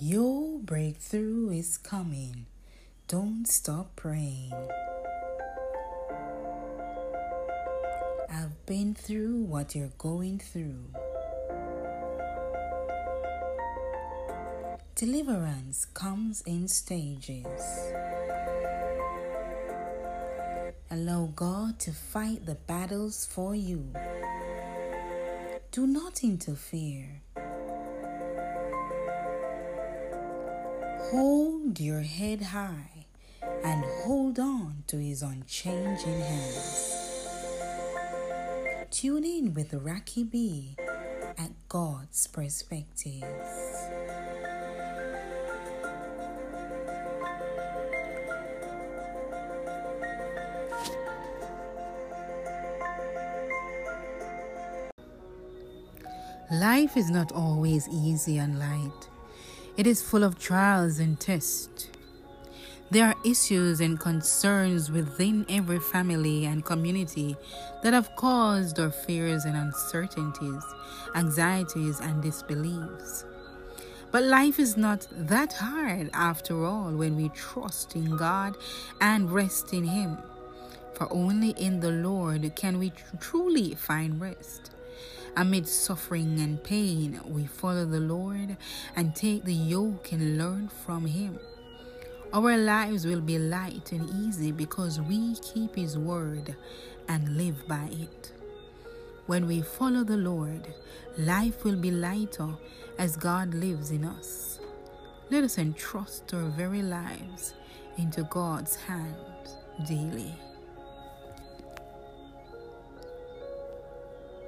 Your breakthrough is coming. Don't stop praying. I've been through what you're going through. Deliverance comes in stages. Allow God to fight the battles for you. Do not interfere. Hold your head high and hold on to His unchanging hands. Tune in with Rocky B at God's Perspective. Life is not always easy and light. It is full of trials and tests. There are issues and concerns within every family and community that have caused our fears and uncertainties, anxieties and disbeliefs. But life is not that hard after all when we trust in God and rest in Him. For only in the Lord can we tr- truly find rest. Amid suffering and pain, we follow the Lord and take the yoke and learn from Him. Our lives will be light and easy because we keep His word and live by it. When we follow the Lord, life will be lighter as God lives in us. Let us entrust our very lives into God's hands daily.